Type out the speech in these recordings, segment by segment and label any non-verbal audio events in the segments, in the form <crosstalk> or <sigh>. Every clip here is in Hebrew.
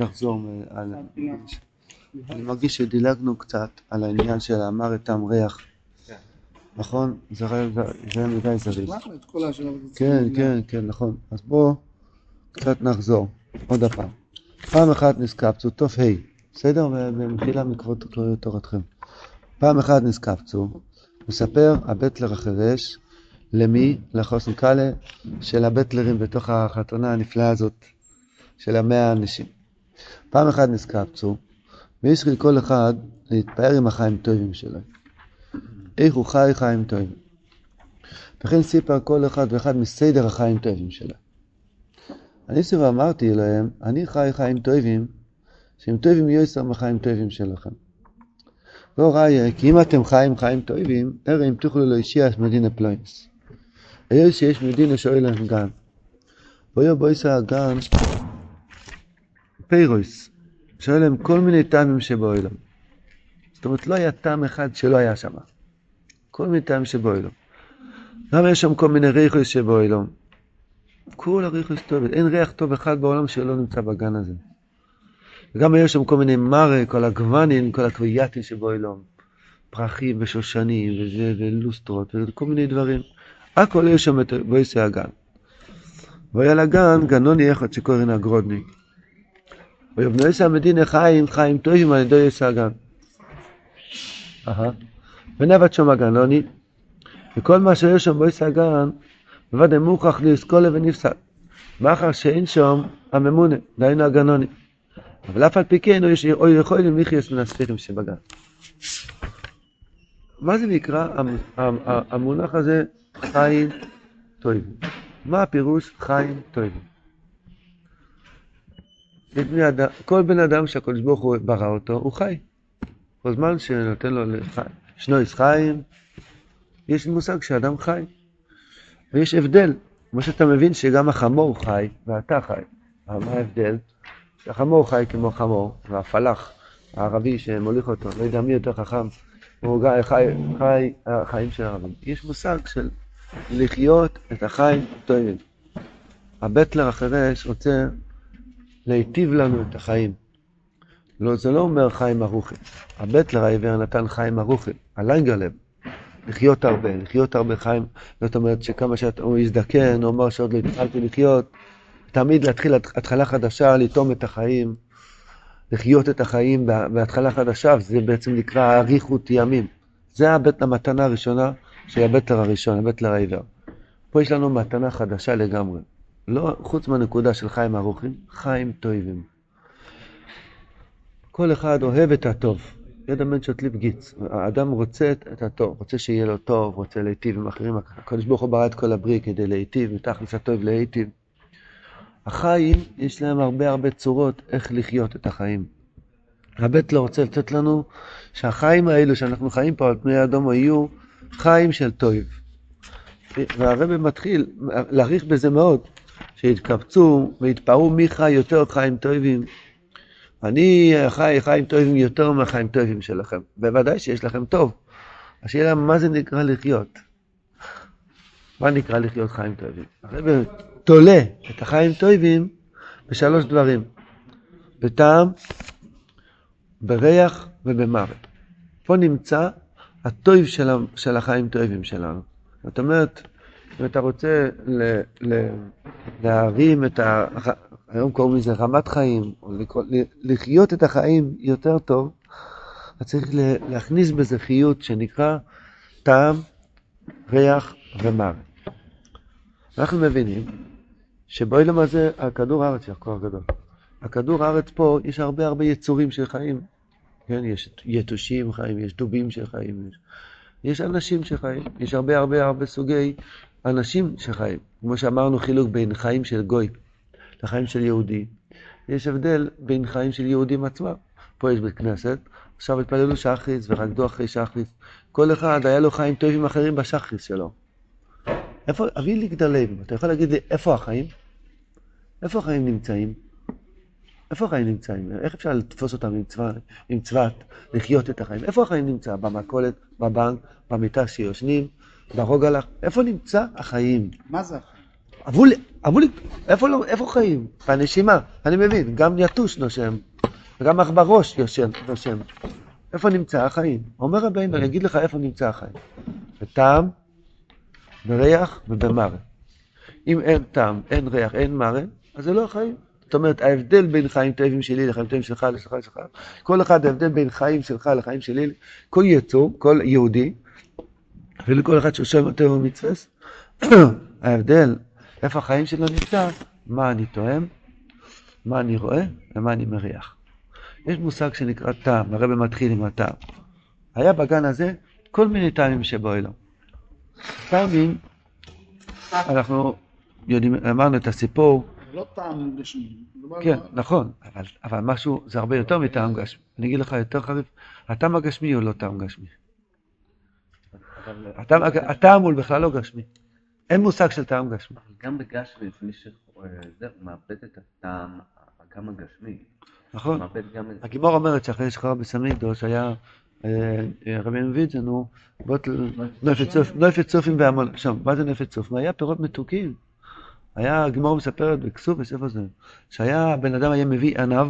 יחזור על... אני מרגיש שדילגנו קצת על העניין של אמר את טעם ריח. נכון? זה היה מדי זריז. כן, כן, כן, נכון. אז בואו קצת נחזור. עוד הפעם. פעם אחת נזקפצו, תוף ה', בסדר? במחילה מקוות תורתכם. פעם אחת נזקפצו, מספר הבטלר החירש, למי? לחוסן קאלה של הבטלרים בתוך החתונה הנפלאה הזאת של המאה אנשים. פעם אחת נזקפצו, וישחיל כל אחד להתפאר עם החיים טובים שלו. איך הוא חי חיים טובים. וכן סיפר כל אחד ואחד מסדר החיים טובים שלו. אני סביב אמרתי להם, אני חי חיים טובים, שהם טובים יויסר מחיים טובים שלכם. לא ראיה, כי אם אתם חיים חיים טובים, הרי אם תוכלו להושיע מדינה פלוינס. היות שיש מדינה להם גן. בואו בויסה הגן, פיירויס, שואל להם כל מיני טעמים שבאוילם. זאת אומרת, לא היה טעם אחד שלא היה שם. כל מיני טעמים שבאוילם. למה יש שם כל מיני ריחוס שבאוילם? כל הריחוס טוב, אין ריח טוב אחד בעולם שלא נמצא בגן הזה. וגם יש שם כל מיני מרק, כל הגוונים, כל הקוויאטים שבאוילם. פרחים ושושנים וזה, ולוסטרות וכל מיני דברים. הכל יש שם את בויסי הגן. והיה לגן גנוני אחד שקוראים הגרודניק. ויבנויסא המדינה חיים, חיים טובים על ידי יסא הגן. ונבט שם הגנוני, וכל מה שיש שם בויסא הגן, בוודאי מוכרח לאסכולה ונפסק. מאחר שאין שם הממונה, דהיינו הגנוני. אבל אף על פי כן הוא יכול למחיוס מן הספירים שבגן. מה זה נקרא המונח הזה חיים טובים? מה הפירוש חיים טובים? כל בן אדם שהקדוש ברוך הוא ברא אותו, הוא חי. כל זמן שנותן לו שנויס חיים, יש מושג שאדם חי. ויש הבדל, כמו שאתה מבין שגם החמור חי ואתה חי. מה ההבדל? שהחמור חי כמו חמור, והפלח הערבי שמוליך אותו, לא יודע מי יותר חכם, הוא חי, חי החיים של הערבים. יש מושג של לחיות את החיים הטובים. הבטלר החירש רוצה להיטיב לנו את החיים. לא, זה לא אומר חיים ארוכי. הבטלר העיוור נתן חיים ארוכי, הליינגרלב, לחיות הרבה, לחיות הרבה חיים, זאת אומרת שכמה שהוא יזדקן, הוא אמר שעוד לא התחלתי לחיות, תמיד להתחיל התחלה חדשה, לטום את החיים, לחיות את החיים בהתחלה חדשה, וזה בעצם נקרא אריכות ימים. זה הבט, המתנה הראשונה של הבטלר הראשון, הבטלר העיוור. פה יש לנו מתנה חדשה לגמרי. לא, חוץ מהנקודה של חיים ארוכים, חיים טובים. כל אחד אוהב את הטוב. ידע מנשות ליב גיץ. האדם רוצה את הטוב, רוצה שיהיה לו טוב, רוצה להיטיב עם אחרים. הקדוש ברוך הוא ברא את כל הבריא כדי להיטיב, מתכלס הטוב להיטיב. החיים, יש להם הרבה הרבה צורות איך לחיות את החיים. הבית לא רוצה לתת לנו שהחיים האלו שאנחנו חיים פה על פני האדום יהיו חיים של טוב. והרבא מתחיל להעריך בזה מאוד. שהתקבצו והתפרעו מי חי יותר חיים טובים. אני חי חיים טובים יותר מהחיים טובים שלכם. בוודאי שיש לכם טוב. השאלה מה זה נקרא לחיות. מה נקרא לחיות חיים טובים? הרב תולה את החיים טובים בשלוש דברים. בטעם, בריח ובמוות. פה נמצא הטוב של החיים טובים שלנו. זאת אומרת, אם אתה רוצה להרים את ה... היום קוראים לזה רמת חיים, או לחיות את החיים יותר טוב, אתה צריך להכניס בזה חיות שנקרא טעם, ריח ומוות. אנחנו מבינים שבאילם הזה, הכדור הארץ היא הכוח גדול. הכדור הארץ פה, יש הרבה הרבה יצורים של חיים. כן, יש יתושים חיים, יש דובים של חיים, יש, יש אנשים שחיים, יש הרבה הרבה הרבה סוגי אנשים שחיים. כמו שאמרנו, חילוק בין חיים של גוי לחיים של יהודי. יש הבדל בין חיים של יהודים עצמם. פה יש בית כנסת, עכשיו התפללו שחריס ורקדו אחרי שחריס. כל אחד היה לו חיים טובים אחרים בשחריס שלו. איפה, אבי לי אתה יכול להגיד לי איפה החיים? איפה החיים נמצאים? איפה החיים נמצאים? איך אפשר לתפוס אותם עם, צבא, עם צוות, לחיות את החיים? איפה החיים נמצא? במכולת, בבנק, במיטה שיושנים, ברוגע לך? איפה נמצא החיים? מה זה החיים? אמרו לי, אמרו לי, איפה, לא, איפה חיים? בנשימה, אני מבין, גם יתוש נושם, וגם עכבר ראש יושם, נושם. איפה נמצא החיים? אומר רבינו, אני אגיד לך איפה נמצא החיים. בטעם, בריח ובמראה. אם אין טעם, אין ריח, אין מראה, אז זה לא החיים. זאת אומרת, ההבדל בין חיים טובים שלי לחיים טובים שלך, לשלך, לשלך, כל אחד ההבדל בין חיים שלך לחיים שלי, כל יצור, כל יהודי, אפילו כל אחד שיושב יותר במצווה, ההבדל, איפה החיים שלו נמצא, מה אני תואם, מה אני רואה ומה אני מריח. יש מושג שנקרא טעם, הרב מתחיל עם הטעם. היה בגן הזה כל מיני טעמים שבאוילום. טעמים, אנחנו יודעים, אמרנו את הסיפור. לא טעם גשמי. כן, נכון, אבל, אבל משהו, זה הרבה יותר מטעם גשמי. אני אגיד לך יותר חריף, הטעם הגשמי הוא לא טעם גשמי. הטעם, הטעם הוא בכלל לא גשמי. אין מושג של טעם גשמי. גם בגשמי, מי שמאבד את הטעם, גם הגשמי. נכון. הגימור אומרת שאחרי שחרר בסמידוש היה רבי נבידזן הוא נפת צופים והמון, שם, מה זה נפת צופים? היה פירות מתוקים. היה, הגימור מספרת בכסופס, איפה זה? שהיה, בן אדם היה מביא ענב,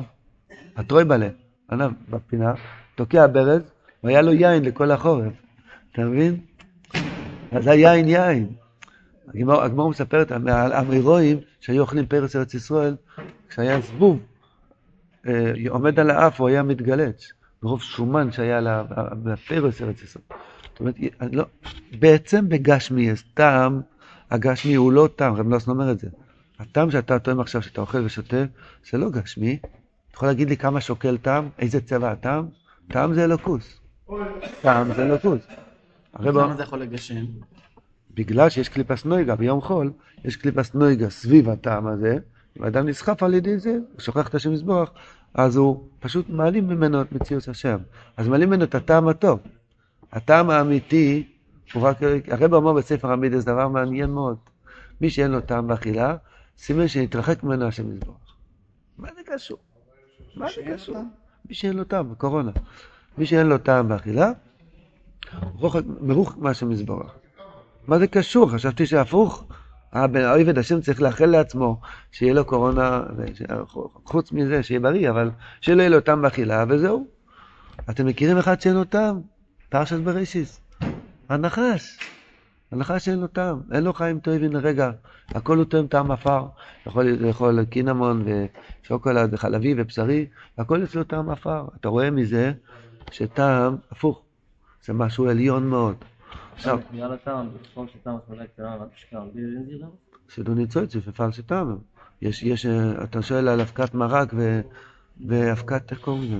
הטרויבלה, ענב בפינה, תוקע ברז, והיה לו יין לכל החורף. אתה מבין? אז היין יין. הגמור מספרת על אמירואים שהיו אוכלים פרס ארץ ישראל, כשהיה זבוב אה, עומד על האף, הוא היה מתגלץ, מרוב שומן שהיה בפרס ארץ ישראל. זאת אומרת, לא, בעצם בגשמי יש טעם, הגשמי הוא לא טעם, רב נוסן אומר את זה. הטעם שאתה טועם עכשיו, שאתה אוכל ושותה, זה לא גשמי. אתה יכול להגיד לי כמה שוקל טעם? איזה צבע הטעם? טעם זה אלוקוס. טעם זה אלוקוס. למה זה יכול לגשם? בגלל שיש קליפס נויגה ביום חול, יש קליפס נויגה סביב הטעם הזה, אם האדם נסחף על ידי זה, הוא שוכח את השם יזבוח, אז הוא פשוט מעלים ממנו את מציאות השם. אז מעלים ממנו את הטעם הטוב. הטעם האמיתי, הוא רק, הרב אמר בספר המידס דבר מעניין מאוד. מי שאין לו טעם באכילה, סימן שנתרחק ממנו השם יזבוח. מה זה קשור? מה זה קשור? מי שאין לו טעם, בקורונה. מי שאין לו טעם באכילה, מרוחק מהשם יזבוח. מה זה קשור? חשבתי שהפוך. העובד השם צריך לאחל לעצמו שיהיה לו קורונה, חוץ מזה, שיהיה בריא, אבל שלא יהיה לו טעם באכילה, וזהו. אתם מכירים אחד שאין לו טעם? פרשת בראשיס. הנחש. הנחש אין לו טעם, אין לו חיים טובים לרגע. הכל הוא טועם טעם עפר. יכול לאכול קינמון ושוקולד וחלבי ובשרי, הכל אצלו טעם עפר. אתה רואה מזה שטעם, הפוך, זה משהו עליון מאוד. עכשיו, שדו ניצוץ ופלשי טעם. יש, יש, אתה שואל על אבקת מרק ואבקת, איך קוראים לזה?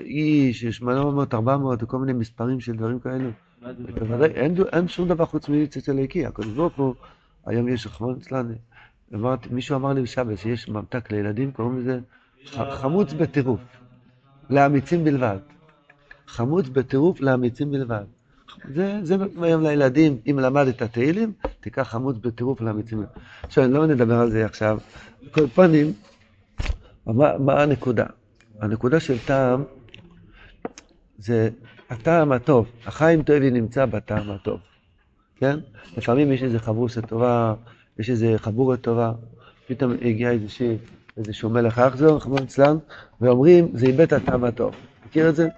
איש, יש 800, 400 וכל מיני מספרים של דברים כאלו. בוודאי, אין, שום דבר חוץ מניצוץ אלוקי. הקדוש ברוך הוא, היום יש רחמון אצלנו. מישהו אמר לי בשבת שיש ממתק לילדים, קוראים לזה חמוץ בטירוף, לאמיצים בלבד. חמוץ בטירוף לאמיצים בלבד. זה, זה נותנים היום לילדים, אם למדת תהילים, תיקח חמוץ בטירוף לאמיצים. עכשיו, אני לא נדבר על זה עכשיו. בכל פנים, מה, מה הנקודה? הנקודה של טעם זה הטעם הטוב. החיים טובי נמצא בטעם הטוב, כן? לפעמים יש איזו חברוסה טובה, יש איזו חבורה טובה, פתאום הגיע איזשהו, איזשהו מלך אכזור, חמור אצלן, ואומרים, זה איבד את הטעם הטוב. מכיר את זה?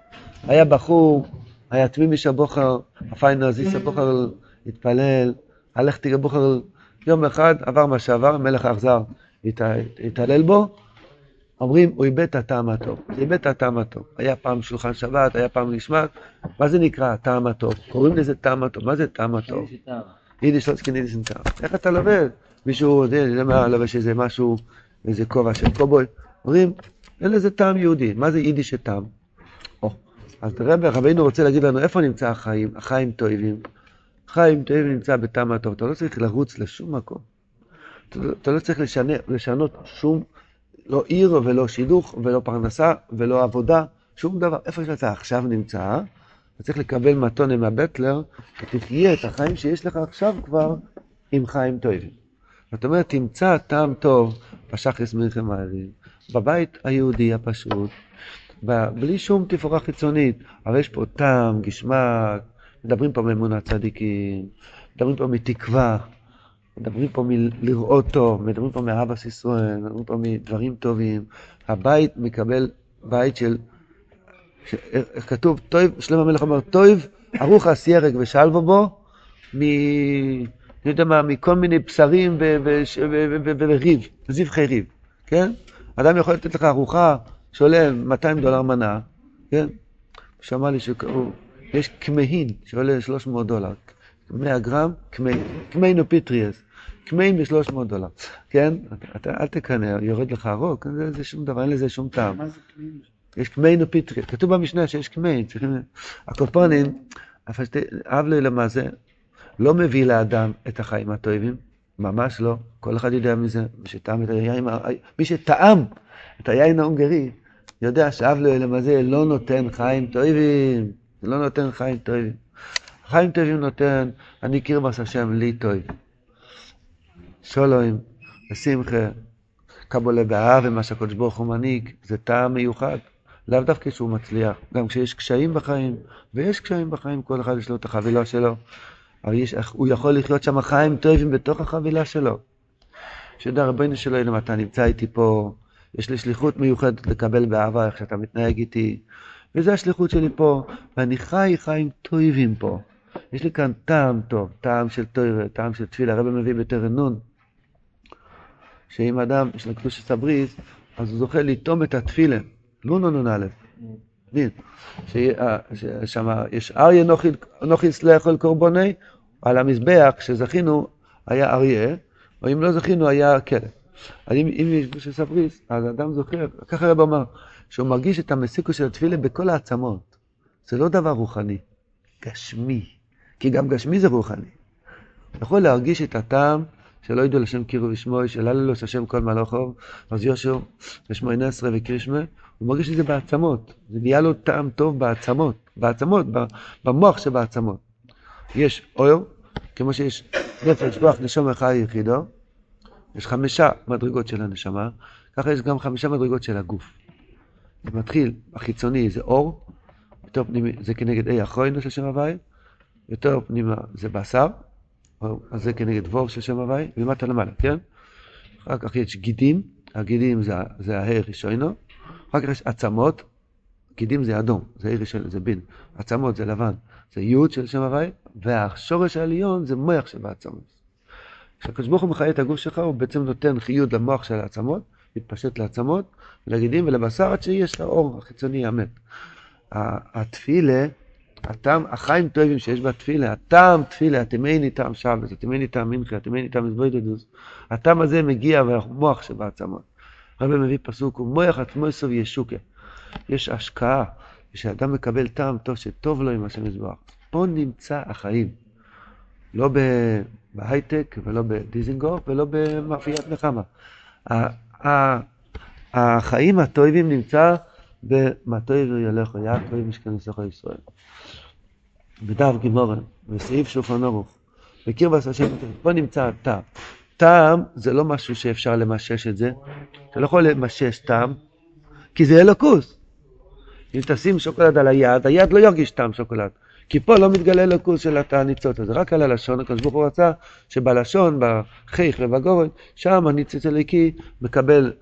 היה בחור היה תמימי שהבוחר, הפיינה הזיס הבוחר התפלל, הלך תראה בוחר, יום אחד עבר מה שעבר, מלך האכזר התעלל בו, אומרים, הוא איבד את הטעם הטוב. זה איבד את הטעם הטוב. היה פעם שולחן שבת, היה פעם נשמעת, מה זה נקרא הטעם הטוב? קוראים לזה טעם הטוב. מה זה טעם הטוב? יידיש לא צריכים יידיש טעם. איך אתה לובד? מישהו, אני יודע מה, לובש איזה משהו, איזה כובע של קובוי. אומרים, אין לזה טעם יהודי. מה זה יידיש טעם? אז רבי רבינו רוצה להגיד לנו איפה נמצא החיים, החיים טובים. חיים טובים נמצא בטעם הטוב, אתה לא צריך לרוץ לשום מקום. אתה לא צריך לשנה, לשנות שום, לא עיר ולא שידוך ולא פרנסה ולא עבודה, שום דבר. איפה שאתה עכשיו נמצא, אתה צריך לקבל מתונה מהבטלר, ותחיה את החיים שיש לך עכשיו כבר עם חיים טובים. זאת אומרת, תמצא טעם טוב בשחס מלחם הערים, בבית היהודי הפשוט, בלי שום תפאורה חיצונית. אבל יש פה טעם, גשמק, מדברים פה מאמונת צדיקים, מדברים פה מתקווה. מדברים פה מלראות טוב, מדברים פה מאבא ישראל, מדברים פה מדברים טובים. הבית מקבל בית של, ש... איך כתוב, טוב, שלמה המלך אומר, טוב, ערוך הסיירג ושלבו בו, מ... אני יודע מה, מכל מיני בשרים וריב, זבחי ריב, כן? אדם יכול לתת לך ארוחה שעולה 200 דולר מנה, כן? שמע לי שיש כמהין שעולה 300 דולר, 100 גרם, כמהין אופיטריאס, כמהין ב-300 דולר, כן? אתה אל תקנא, יורד לך הרוק, זה שום דבר, אין לזה שום טעם. מה זה כמהין? יש כמהין אופיטריאס, כתוב במשנה שיש כמהין, צריכים... הקופונים, אב לי למעשה, לא מביא לאדם את החיים הטובים, ממש לא, כל אחד יודע מזה, מי שטעם את היין, מי שטעם את היין ההונגרי, יודע שאב לאלם הזה לא נותן חיים טובים, זה לא נותן חיים טובים. חיים טובים נותן, אני קרבס השם לי טוב. שולוים, ושמחה, קבולה באהבה, מה שהקדוש ברוך הוא מנהיג, זה טעם מיוחד. לאו דווקא שהוא מצליח, גם כשיש קשיים בחיים, ויש קשיים בחיים, כל אחד יש לו את החבילה שלו, אבל יש, הוא יכול לחיות שם חיים טובים בתוך החבילה שלו. שיודע רבינו שלו, אם אתה נמצא איתי פה, יש לי שליחות מיוחדת לקבל באהבה איך שאתה מתנהג איתי, וזו השליחות שלי פה, ואני חי חיים טובים פה. יש לי כאן טעם טוב, טעם של תוירה, טעם של תפילה, הרב מביא בתרא נון, שאם אדם יש לו קדושת אז הוא זוכה לטעום את התפילה, לא נון א', מבין, ששם יש אריה נוחי סלחו אל קורבוני, על המזבח שזכינו היה אריה, או אם לא זכינו היה כלב. אז אם, אם יש קדושת הבריז, אז האדם זוכר, ככה הרב אמר, שהוא מרגיש את המסיקו של התפילה בכל העצמות. זה לא דבר רוחני, גשמי. כי גם גשמי זה רוחני. יכול להרגיש את הטעם שלא ידעו לשם קירו ושמוי, של הללוס השם כל מלאכו, אז יושע ושמונה עשרה וקרישמה, הוא מרגיש את זה בעצמות. זה נהיה לו טעם טוב בעצמות, בעצמות, במוח שבעצמות. יש אויר, כמו שיש נפש, כוח, נשום אחד יחידו, יש חמישה מדרגות של הנשמה, ככה יש גם חמישה מדרגות של הגוף. זה מתחיל, החיצוני זה אור, יותר פנימי זה כנגד אי אחרוינו של שם הוואי, יותר פנימה זה בשר, אז זה כנגד וור של שם הוואי, ולמטה למעלה, כן? אחר כך יש גידים, הגידים זה, זה ההר ראשונו, אחר כך יש עצמות, גידים זה אדום, זה העיר ראשון, זה בין, עצמות זה לבן, זה יוד של שם הוואי, והשורש העליון זה מוח שבעצמות. כשהקדוש ברוך הוא מחיה את הגוף שלך, הוא בעצם נותן חיוד למוח של העצמות, מתפשט לעצמות, לגידים ולבשר, עד שיש את האור החיצוני המת. התפילה, הטעם, החיים טובים שיש בתפילה, הטעם תפילה, התימני טעם שבת, התימני טעם מנחה, התימני טעם מזבוידדוס, הטעם הזה מגיע מהמוח שבעצמות. הרב מביא פסוק, הוא מוח עצמו יסוב ישוקה. יש השקעה, כשאדם מקבל טעם טוב שטוב לו עם השם יזבח. פה נמצא החיים. לא בהייטק ולא בדיזינגוף ולא במאפיית נחמה. החיים הטובים נמצא במטויב ילך יעקב משכנסך ישראל. בדף גימורן, בסעיף שולחן ערוך, בקיר השם, פה נמצא הטעם. טעם זה לא משהו שאפשר למשש את זה, אתה לא יכול למשש טעם, כי זה אלוקוס. אם תשים שוקולד על היד, היד לא ירגיש טעם שוקולד. כי פה לא מתגלה אלוקוס של התעניצות הזה, רק על הלשון, הקדוש ברוך הוא רצה שבלשון, בחיך ובגורן, שם הניצוץ הליקי מקבל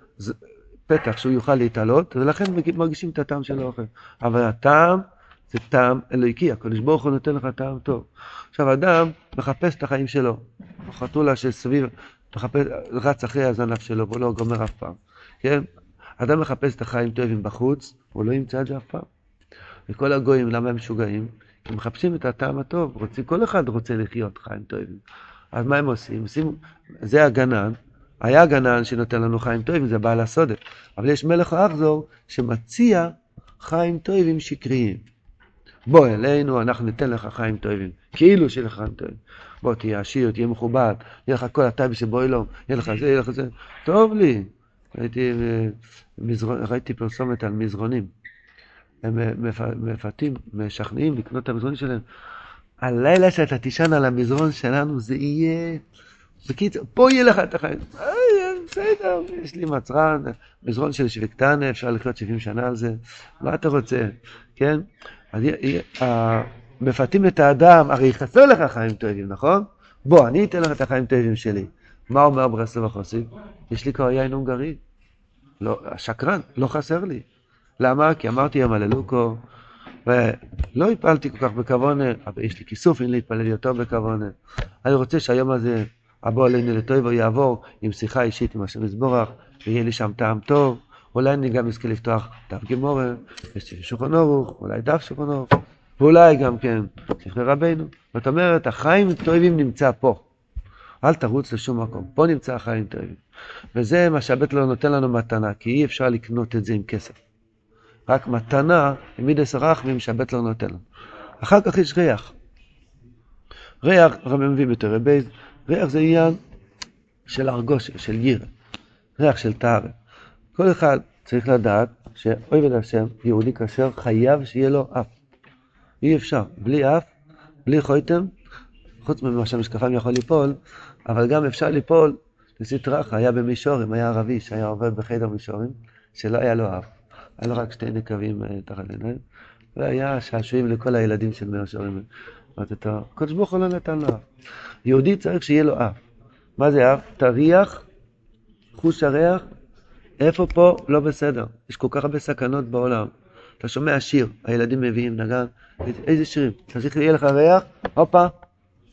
פתח שהוא יוכל להתעלות, ולכן מרגישים את הטעם של האוכל. אבל הטעם זה טעם אלוהיקי, הקדוש ברוך הוא נותן לך טעם טוב. עכשיו אדם מחפש את החיים שלו, חתולה שסביב, מחפש, רץ אחרי הזנב שלו, והוא לא גומר אף פעם, כן? אדם מחפש את החיים טובים בחוץ, הוא לא ימצא את זה אף פעם. וכל הגויים, למה הם משוגעים? כי מחפשים את הטעם הטוב, רוצים, כל אחד רוצה לחיות חיים טובים. אז מה הם עושים? עושים זה הגנן, היה גנן שנותן לנו חיים טובים, זה בעל הסודה. אבל יש מלך האחזור שמציע חיים טובים שקריים. בוא אלינו, אנחנו ניתן לך חיים טובים, כאילו שיהיה לך חיים טובים. בוא תהיה עשיר, תהיה מכובד, יהיה לך כל הטייב שבו אלום, יהיה לך זה, יהיה לך זה. טוב לי. ראיתי, מזרון, ראיתי פרסומת על מזרונים. הם מפתים, משכנעים לקנות את המזרונים שלהם. הלילה שאתה תישן על המזרון שלנו זה יהיה בקיצור, פה יהיה לך את החיים. אה, בסדר, יש לי מצרן, מזרון של שוויקטנה, אפשר לחיות 70 שנה על זה, מה אתה רוצה, כן? אז מפתים את האדם, הרי חסר לך חיים טובים, נכון? בוא, אני אתן לך את החיים טובים שלי. מה אומר ברסלב החוסית? יש לי כבר יין הונגרי. לא, שקרן, לא חסר לי. למה? כי אמרתי יום הללוקו, ולא התפעלתי כל כך בכוונה, אבל יש לי כיסוף, אין להתפלל יותר בכוונה. אני רוצה שהיום הזה, הבוא עלינו לטוב יעבור עם שיחה אישית עם השם יזבורך, ויהיה לי שם טעם טוב. אולי אני גם אזכה לפתוח דף גמורה, שולחן אורוך, אולי דף שולחן אורוך, ואולי גם כן ספרי רבנו. זאת אומרת, החיים טובים נמצא פה. אל תרוץ לשום מקום, פה נמצא החיים טובים. וזה מה שהבית לא נותן לנו מתנה, כי אי אפשר לקנות את זה עם כסף. רק מתנה, מידס רחמים שהבית לא נותן לנו. אחר כך יש ריח. ריח, רבי מביא בתורי בייז, ריח זה עניין של הרגוש, של ירא, ריח של טהרה. כל אחד צריך לדעת שאויבד השם, יהודי כשר, חייב שיהיה לו אף. אי אפשר, בלי אף, בלי חויתם, חוץ ממה שהמשקפיים יכול ליפול, אבל גם אפשר ליפול לסטרחה, היה במישורים, היה ערבי שהיה עובד בחדר מישורים, שלא היה לו אף. היה לו רק שתי נקבים אה, תחת עיניים, והיה שעשועים לכל הילדים של מישורים. הקדוש ברוך הוא לא נתן לו אף. יהודי צריך שיהיה לו אף. מה זה אף? תריח, חוש הריח, איפה פה לא בסדר? יש כל כך הרבה סכנות בעולם. אתה שומע שיר, הילדים מביאים נגן, איזה שירים? צריך שיהיה לך ריח, הופה,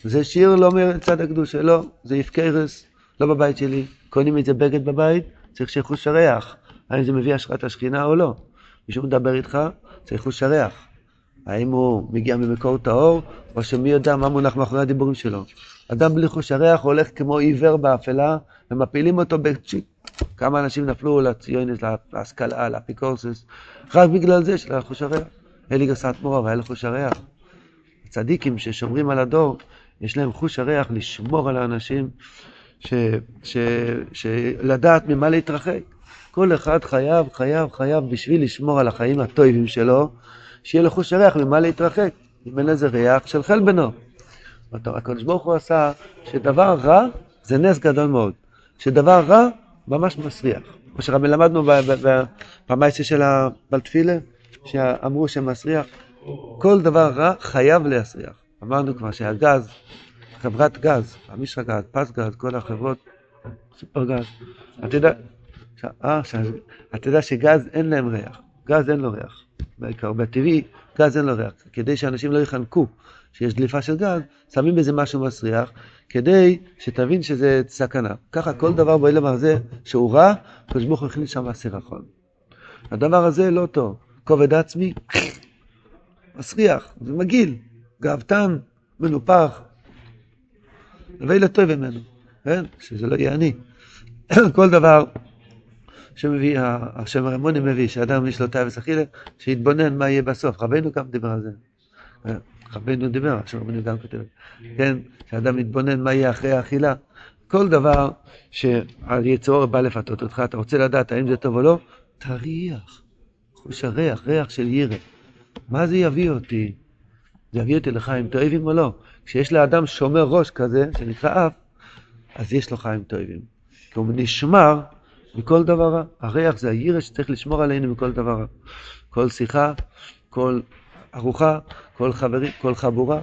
זה שיר לא מצד הקדושה, לא, זה יפקרס, לא בבית שלי, קונים את זה בגד בבית, צריך שיחוש הריח. האם זה מביא השראת השכינה או לא? מישהו מדבר איתך, צריך חוש הריח. האם הוא מגיע ממקור טהור, או שמי יודע מה מונח מאחורי הדיבורים שלו. אדם בלי חוש הריח הולך כמו עיוור באפלה, ומפילים אותו בצ'יק. כמה אנשים נפלו לציונס, להשכלה, לאפיקורסס, רק בגלל זה של חוש הריח. אלי גסת מורה והיה לו חוש הריח. הצדיקים ששומרים על הדור, יש להם חוש הריח לשמור על האנשים, ש, ש, ש, לדעת ממה להתרחק. כל אחד חייב, חייב, חייב, בשביל לשמור על החיים הטובים שלו, שיהיה לו חוש הריח ממה להתרחק. אם אין לזה ריח של חלבנו. הקדוש ברוך הוא עשה שדבר רע זה נס גדול מאוד. שדבר רע ממש מסריח. כמו שרבי למדנו במייסה של הבלתפילה, שאמרו שמסריח. כל דבר רע חייב להסריח. אמרנו כבר שהגז, חברת גז, המשרה גז, פס גז, כל החברות, סופר גז. אתה יודע, אה, אתה יודע שגז אין להם ריח, גז אין לו ריח. בעיקר בטבעי, גז אין לו ריח. כדי שאנשים לא יחנקו שיש דליפה של גז, שמים בזה משהו מסריח, כדי שתבין שזה סכנה. ככה כל דבר בעולם הזה שהוא רע, הקדוש ברוך הוא הכניס שם הסירחון. הדבר הזה לא טוב. כובד עצמי, מסריח, זה מגעיל, גאוותן, מנופח. הווי לטוב ממנו, כן? שזה לא יהיה אני. <coughs> כל דבר שמביא, השם הרמוני מביא, שאדם יש לו תאווה אכילה, שיתבונן מה יהיה בסוף. רבנו גם דיבר על זה. רבנו דיבר, השם הרמוני גם כותב, כן? שאדם מתבונן מה יהיה אחרי האכילה. כל דבר שהיצור בא לפתות אותך, אתה רוצה לדעת האם זה טוב או לא, תריח. חוש הריח, ריח של ירא. מה זה יביא אותי? זה יביא אותי לחיים טובים או לא? כשיש לאדם שומר ראש כזה, שנקרא אף, אז יש לו חיים טובים. כי הוא נשמר מכל דבר רע. הריח זה הירא שצריך לשמור עלינו מכל דבר רע. כל שיחה, כל ארוחה, כל חברי, כל חבורה,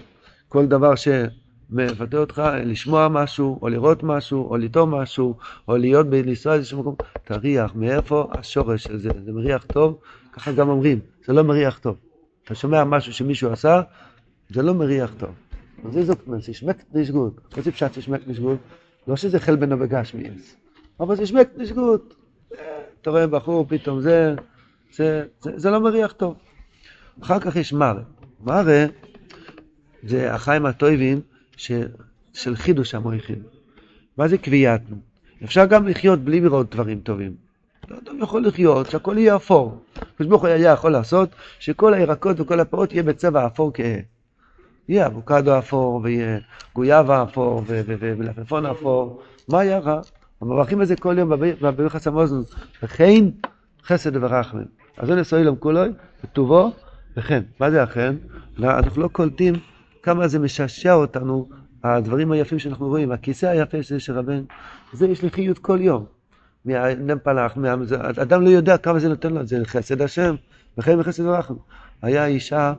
כל דבר שמבטא אותך, לשמוע משהו, או לראות משהו, או לטעום משהו, או להיות, לנסוע איזשהו מקום, תריח, מאיפה השורש של זה? זה מריח טוב? ככה גם אומרים, זה לא מריח טוב. אתה שומע משהו שמישהו עשה, זה לא מריח טוב. זה זאת אומרת, זה שמק נשגות. איזה פשט ששמק נשגות? לא שזה חל בנו בגשמי, אבל זה שמק נשגות. אתה רואה בחור פתאום, זה, זה, זה, זה לא מריח טוב. אחר כך יש מראה. מראה זה החיים הטובים של חידוש המויכים. מה זה קביעתנו? אפשר גם לחיות בלי לראות דברים טובים. לא אדם יכול לחיות, שהכל יהיה אפור. הקדוש ברוך הוא היה יכול לעשות שכל הירקות וכל הפירות יהיה בצבע אפור כהה. יהיה אבוקדו אפור, ויהיה גויאבה אפור, ולפפון אפור. מה היה רע? המברכים הזה כל יום בביחס המוזן, וכן חסד ורחמן. אז זה נשוא אילום כולו, בטובו וכן. מה זה הכן? אנחנו לא קולטים כמה זה משעשע אותנו, הדברים היפים שאנחנו רואים. הכיסא היפה שזה של רבן, זה יש לי חיות כל יום. מהנפלח, אדם לא יודע כמה זה נותן לו, זה חסד השם, וכן מחסד ורחם. היה אישה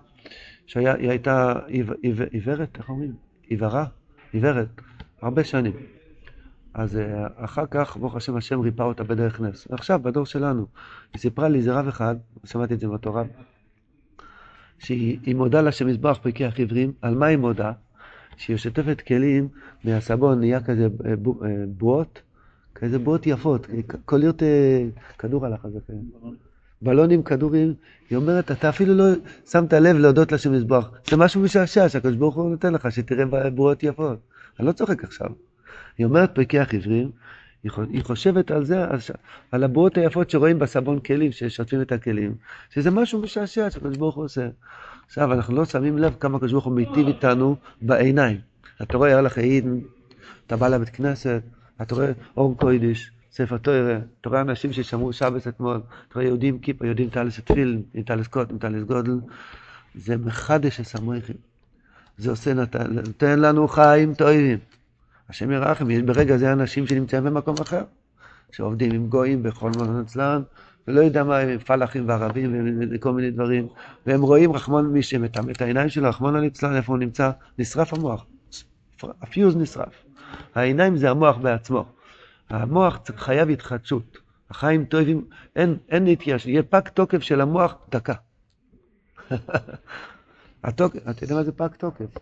שהיא הייתה עיוורת, איך אומרים? עיוורה? עיוורת. הרבה שנים. אז אה, אחר כך, ברוך השם, השם ריפא אותה בדרך נס. ועכשיו, בדור שלנו, היא סיפרה לי איזה רב אחד, שמעתי את זה רב, שהיא היא מודה לה שמזבח פרקי עיוורים, על מה היא מודה? שהיא שוטפת כלים מהסבון, נהיה כזה אה, אה, בועות, כזה בועות יפות, כל יום כדור הלך על זה, כן. בלונים, כדורים, היא אומרת, אתה אפילו לא שמת לב להודות לשם מזבח. זה משהו משעשע שהקדוש ברוך הוא נותן לך, שתראה בועות יפות. אני לא צוחק עכשיו. היא אומרת פרקי עיוורים, היא חו- היא חושבת על זה, על, הבועות היפות שרואים בסבון כלים, ששוטפים את הכלים, שזה משהו משעשע שהקדוש ברוך הוא עושה. עכשיו, אנחנו לא שמים לב כמה הקדוש ברוך הוא מיטיב איתנו בעיניים. אתה רואה הלך העיד, אתה בא לבית כנסת, אתה רואה אור קוידיש, ספר תוירה, אתה רואה אנשים ששמרו שבס אתמול, אתה רואה יהודים כיפה, יהודים טלס תפיל, עם טלס קוט, טלס גודל, זה מחדש הסמויכים. זה עושה, נותן לנו חיים טובים. השם ירחם, יש ברגע זה אנשים שנמצאים במקום אחר, שעובדים עם גויים בכל מלון נצלן, ולא יודע מה, הם פלאחים וערבים וכל מיני דברים, והם רואים רחמון, מי שמטמא את העיניים שלו, רחמון הליצלן, איפה הוא נמצא, נשרף המוח. הפיוז נשרף. העיניים זה המוח בעצמו. המוח חייב התחדשות. החיים טובים, אין, אין התיישנות, יהיה פג תוקף של המוח דקה. <laughs> התוק, אתה יודע מה זה פג תוקף?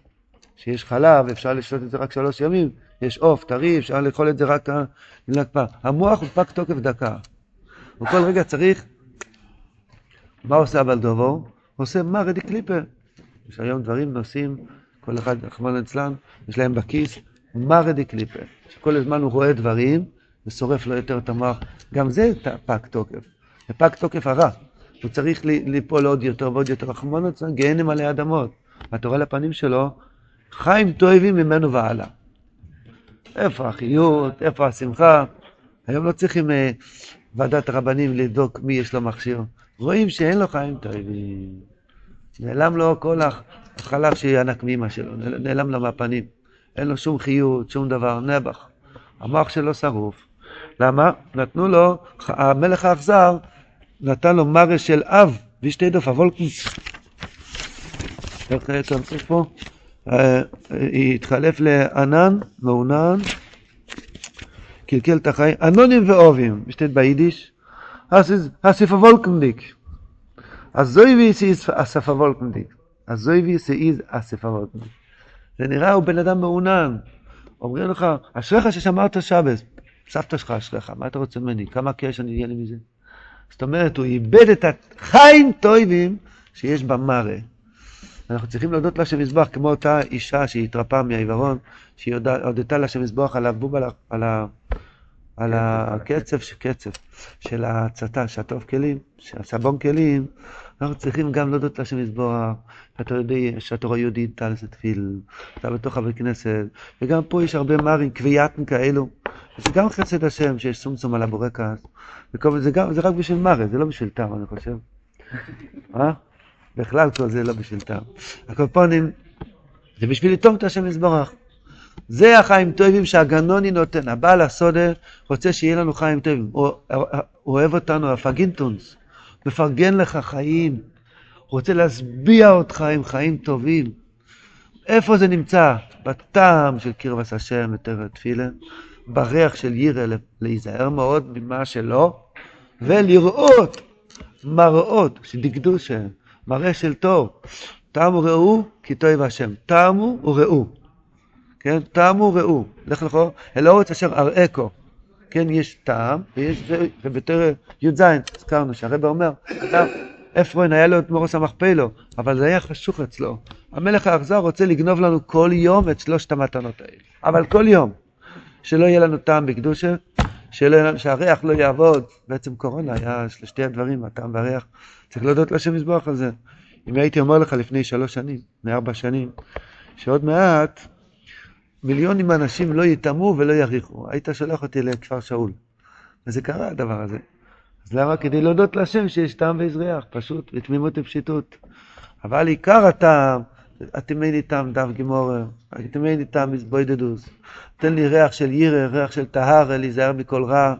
שיש חלב, אפשר לשתות את זה רק שלוש ימים, יש עוף טרי, אפשר לאכול את זה רק ה- להקפאה. המוח הוא פג תוקף דקה. הוא כל רגע צריך, מה עושה אבל דובו? עושה מרא די קליפר. יש היום דברים, נוסעים, כל אחד, רחמנא ליצלן, יש להם בכיס מרא די קליפר. שכל הזמן הוא רואה דברים ושורף לו יותר את המוח. גם זה פג תוקף. זה פג תוקף הרע. הוא צריך לי- ליפול עוד יותר ועוד יותר. רחמנא ליצלן, גיהנם עלי אדמות. רואה לפנים שלו, חיים טובים ממנו והלאה. איפה החיות, איפה השמחה? היום לא צריכים אה, ועדת הרבנים לבדוק מי יש לו מכשיר. רואים שאין לו חיים טובים. נעלם לו כל הח- החלב שינק מאמא שלו, נעל- נעלם לו מהפנים. אין לו שום חיות, שום דבר, נעבך. המוח שלו שרוף. למה? נתנו לו, המלך האכזר נתן לו מראה של אב, וישתי דופה וולקינס. איך אתה צריך פה? התחלף לענן, מעונן, קלקל את החיים, אנונים ואובים, בשתית ביידיש, אסיפה וולקנדיק. הזויביס איז אספה וולקנדיק. הזויביס איז אספה וולקנדיק. זה נראה הוא בן אדם מעונן. אומרים לך, אשריך ששמרת שבס. סבתא שלך אשריך, מה אתה רוצה ממני? כמה קשר אני אהיה לי מזה? זאת אומרת, הוא איבד את החיים טובים שיש במראה. אנחנו צריכים להודות להשם מזבח כמו אותה אישה שהתרפאה מהעיוורון, שהיא הודתה להשם מזבח על הבוב, על, על, על הקצף, קצף של ההצתה, שהטוב כלים, שהסבון כלים, אנחנו צריכים גם להודות להשם מזבח, אתה יודע שאתה רואה יהודי טלס תפיל, אתה בתוך חבר כנסת, וגם פה יש הרבה מרים, קביעתן כאלו, זה גם חסד השם שיש סומסום על הבורקס, וכל- זה, גם, זה רק בשביל מרה, זה לא בשביל טעם אני חושב. אה? בכלל כל זה לא בשביל טעם. הקופונים זה בשביל לטום את השם יזברך. זה החיים טובים שהגנוני נותן. הבעל הסודה רוצה שיהיה לנו חיים טובים. הוא, הוא אוהב אותנו, הפגינטונס. מפרגן לך חיים. הוא רוצה להשביע אותך עם חיים טובים. איפה זה נמצא? בטעם של קרבס השם יותר תפילה, בריח של ירא להיזהר מאוד ממה שלא, ולראות מראות שדקדושה, מראה של טוב. טעמו ראו כי טוב השם. טעמו וראו. כן? טעמו וראו. לך לך אל האורץ אשר אראכו. כן, יש טעם, ויש, ובתור י"ז, הזכרנו שהרבא אומר, אדם, עפרון היה לו את מורוס המכפלו, אבל זה היה חשוך אצלו. המלך האכזר רוצה לגנוב לנו כל יום את שלושת המתנות האלה. אבל כל יום. שלא יהיה לנו טעם בקדושה, לנו, שהריח לא יעבוד. בעצם קורונה היה שלושתי הדברים, הטעם והריח. צריך להודות להשם מזבוח על זה. אם הייתי אומר לך לפני שלוש שנים, לפני ארבע שנים, שעוד מעט מיליונים אנשים לא יטמאו ולא יריחו, היית שולח אותי לכפר שאול. וזה קרה הדבר הזה. אז למה? כדי להודות להשם שיש טעם ויש פשוט, בתמימות ופשיטות. אבל עיקר הטעם, אטימי לי טעם דף גימורר, אטימי לי טעם מזבוידדוס, תן לי ריח של ירא, ריח של טהרה, להיזהר מכל רע.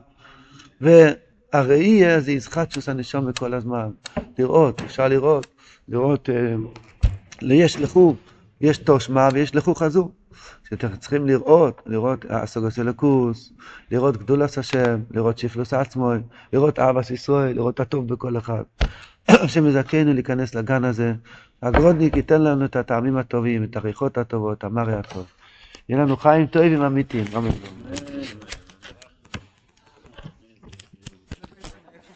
והראייה זה יזחטשוס הנשום כל הזמן. לראות, אפשר לראות, לראות, אה, יש לכו, יש תושמה ויש לכו חזו. שאתם צריכים לראות, לראות הסוגו של הכוס, לראות גדולת השם, לראות שפלוס עצמו, לראות אבא ישראל, לראות הטוב בכל אחד. <clears throat> השם יזכנו להיכנס לגן הזה. הגרודניק ייתן לנו את הטעמים הטובים, את הריחות הטובות, המראה הטוב. יהיה לנו חיים טובים אמיתיים. אמן.